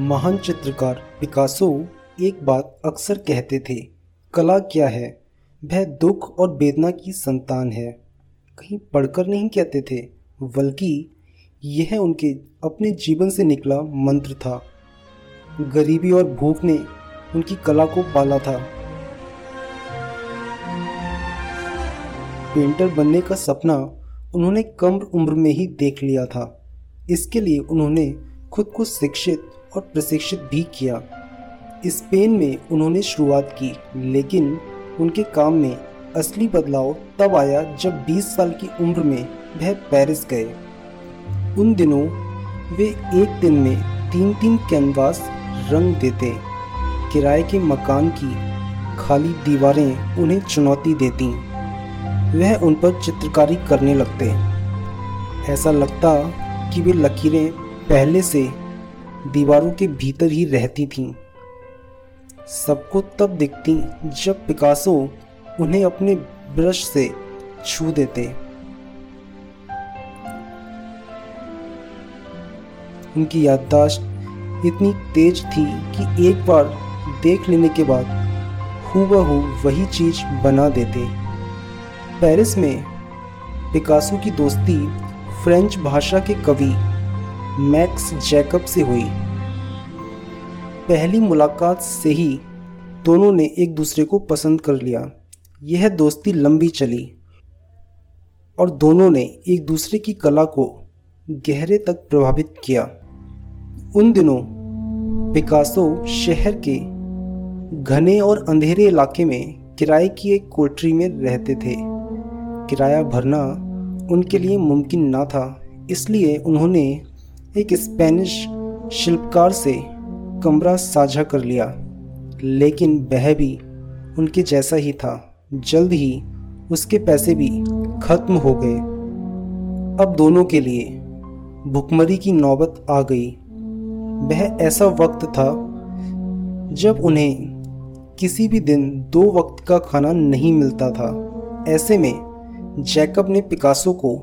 महान चित्रकार पिकासो एक बात अक्सर कहते थे, कला क्या है? वह दुख और वेदना की संतान है। कहीं पढ़कर नहीं कहते थे, बल्कि यह उनके अपने जीवन से निकला मंत्र था। गरीबी और भूख ने उनकी कला को पाला था। पेंटर बनने का सपना उन्होंने कम उम्र में ही देख लिया था। इसके लिए उन्होंने खुद को शिक्षित और प्रशिक्षित भी किया। स्पेन में उन्होंने शुरुआत की, लेकिन उनके काम में असली बदलाव तब आया जब 20 साल की उम्र में वह पेरिस गए। उन दिनों वे एक दिन में तीन तीन कैनवास रंग देते, किराए के मकान की खाली दीवारें उन्हें चुनौती देती। वह उन पर चित्रकारी करने लगते। ऐसा लगता कि वे लकीरें पहले से दीवारों के भीतर ही रहती थीं। सबको तब दिखती जब पिकासो उन्हें अपने ब्रश से छू देते। उनकी याददाश्त इतनी तेज थी कि एक बार देख लेने के बाद हूबहू वही चीज़ बना देते। पेरिस में पिकासो की दोस्ती फ्रेंच भाषा के कवि मैक्स जैकब से हुई। पहली मुलाकात से ही दोनों ने एक दूसरे को पसंद कर लिया। यह दोस्ती लंबी चली और दोनों ने एक दूसरे की कला को गहरे तक प्रभावित किया। उन दिनों पिकासो शहर के घने और अंधेरे इलाके में किराए की एक कोठरी में रहते थे। किराया भरना उनके लिए मुमकिन ना था, इसलिए उन्होंने एक स्पेनिश शिल्पकार से कमरा साझा कर लिया, लेकिन वह भी उनके जैसा ही था। जल्द ही उसके पैसे भी खत्म हो गए। अब दोनों के लिए भुखमरी की नौबत आ गई। वह ऐसा वक्त था जब उन्हें किसी भी दिन दो वक्त का खाना नहीं मिलता था। ऐसे में जैकब ने पिकासो को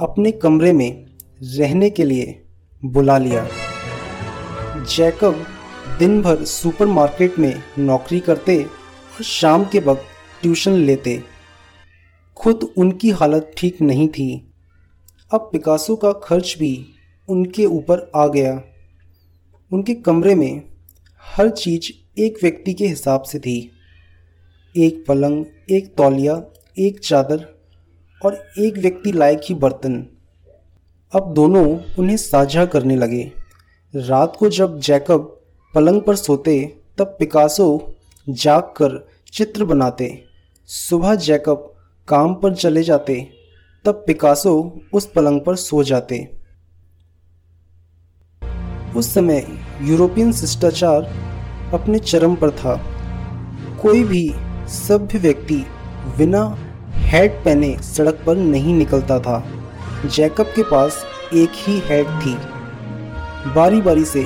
अपने कमरे में रहने के लिए बुला लिया। जैकब दिन भर सुपरमार्केट में नौकरी करते और शाम के वक्त ट्यूशन लेते। खुद उनकी हालत ठीक नहीं थी। अब पिकासो का खर्च भी उनके ऊपर आ गया। उनके कमरे में हर चीज़ एक व्यक्ति के हिसाब से थी। एक पलंग, एक तौलिया, एक चादर और एक व्यक्ति लायक ही बर्तन। अब दोनों उन्हें साझा करने लगे। रात को जब जैकब पलंग पर सोते, तब पिकासो जाग कर चित्र बनाते। सुबह जैकब काम पर चले जाते, तब पिकासो उस पलंग पर सो जाते। उस समय यूरोपियन शिष्टाचार अपने चरम पर था। कोई भी सभ्य व्यक्ति बिना हैट पहने सड़क पर नहीं निकलता था। जैकब के पास एक ही हैट थी। बारी बारी से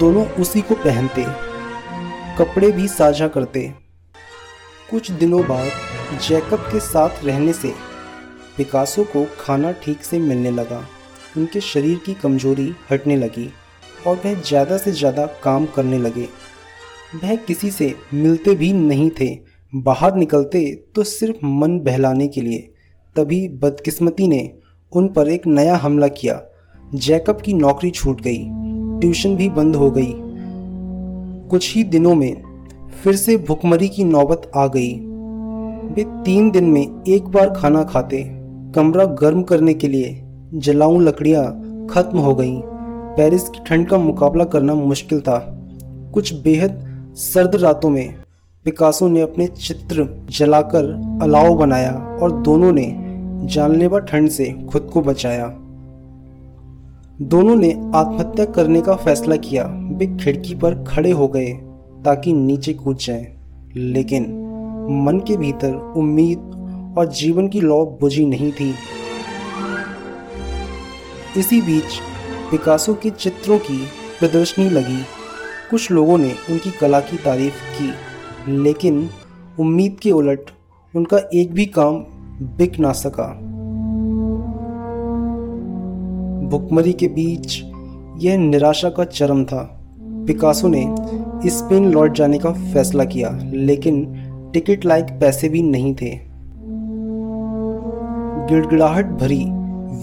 दोनों उसी को पहनते, कपड़े भी साझा करते। कुछ दिनों बाद जैकब के साथ रहने से पिकासो को खाना ठीक से मिलने लगा। उनके शरीर की कमज़ोरी हटने लगी और वह ज़्यादा से ज़्यादा काम करने लगे। वह किसी से मिलते भी नहीं थे। बाहर निकलते तो सिर्फ़ मन बहलाने के लिए तभी बदकिस्मती ने उन पर एक नया हमला किया। जैकब की नौकरी छूट गई। ट्यूशन भी बंद हो गई। कुछ ही दिनों में फिर से भुखमरी की नौबत आ गई। वे तीन दिन में एक बार खाना खाते, कमरा गर्म करने के लिए जलाऊ लकड़ियाँ खत्म हो गईं। पेरिस की ठंड का मुकाबला करना मुश्किल था। कुछ बेहद सर्द रातों में पिकासो ने अपने चित्र जलाकर अलाव बनाया और दोनों ने जानलेवा ठंड से खुद को बचाया। दोनों ने आत्महत्या करने का फैसला किया। वे खिड़की पर खड़े हो गए ताकि नीचे कूद जाएँ, लेकिन मन के भीतर उम्मीद और जीवन की लौ बुझी नहीं थी। इसी बीच पिकासो के चित्रों की प्रदर्शनी लगी। कुछ लोगों ने उनकी कला की तारीफ़ की। लेकिन उम्मीद के उलट उनका एक भी काम बिक ना सका। भुखमरी के बीच यह निराशा का चरम था। पिकासो ने स्पेन लौट जाने का फैसला किया, लेकिन टिकट लायक पैसे भी नहीं थे। गिड़गिड़ाहट भरी,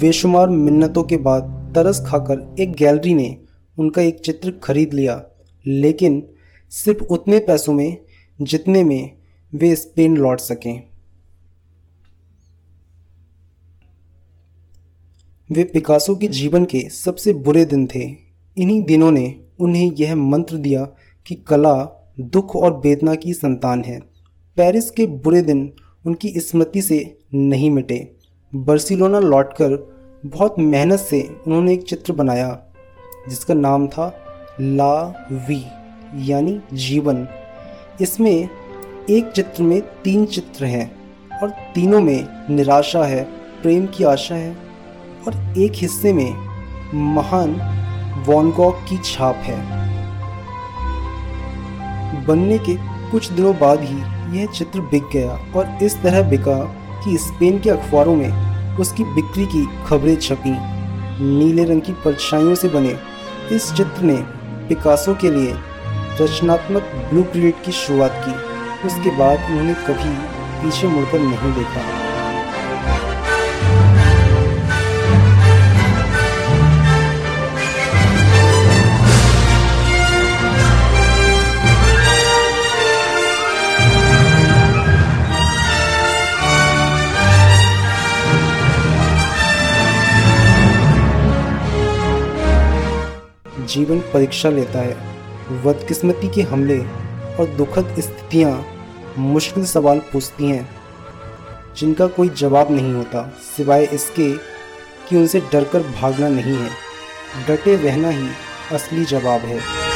बेशुमार मिन्नतों के बाद तरस खाकर एक गैलरी ने उनका एक चित्र खरीद लिया, लेकिन सिर्फ़ उतने पैसों में जितने में वे स्पेन लौट सकें। वे पिकासो के जीवन के सबसे बुरे दिन थे। इन्हीं दिनों ने उन्हें यह मंत्र दिया कि कला, दुख और वेदना की संतान है। पेरिस के बुरे दिन उनकी स्मृति से नहीं मिटे। बर्सिलोना लौटकर बहुत मेहनत से उन्होंने एक चित्र बनाया, जिसका नाम था ला वी, यानी जीवन। इसमें एक चित्र में तीन चित्र हैं और तीनों में निराशा है, प्रेम की आशा है और एक हिस्से में महान वॉनगॉक की छाप है। बनने के कुछ दिनों बाद ही यह चित्र बिक गया और इस तरह बिका कि स्पेन के अखबारों में उसकी बिक्री की खबरें छपी। नीले रंग की परछाइयों से बने इस चित्र ने पिकासो के लिए रचनात्मक ब्लू प्रिंट की शुरुआत की। उसके बाद उन्होंने कभी पीछे मुड़कर नहीं देखा। जीवन परीक्षा लेता है। बदकिस्मती के हमले और दुखद स्थितियाँ मुश्किल सवाल पूछती हैं, जिनका कोई जवाब नहीं होता, सिवाय इसके कि उनसे डरकर भागना नहीं है। डटे रहना ही असली जवाब है।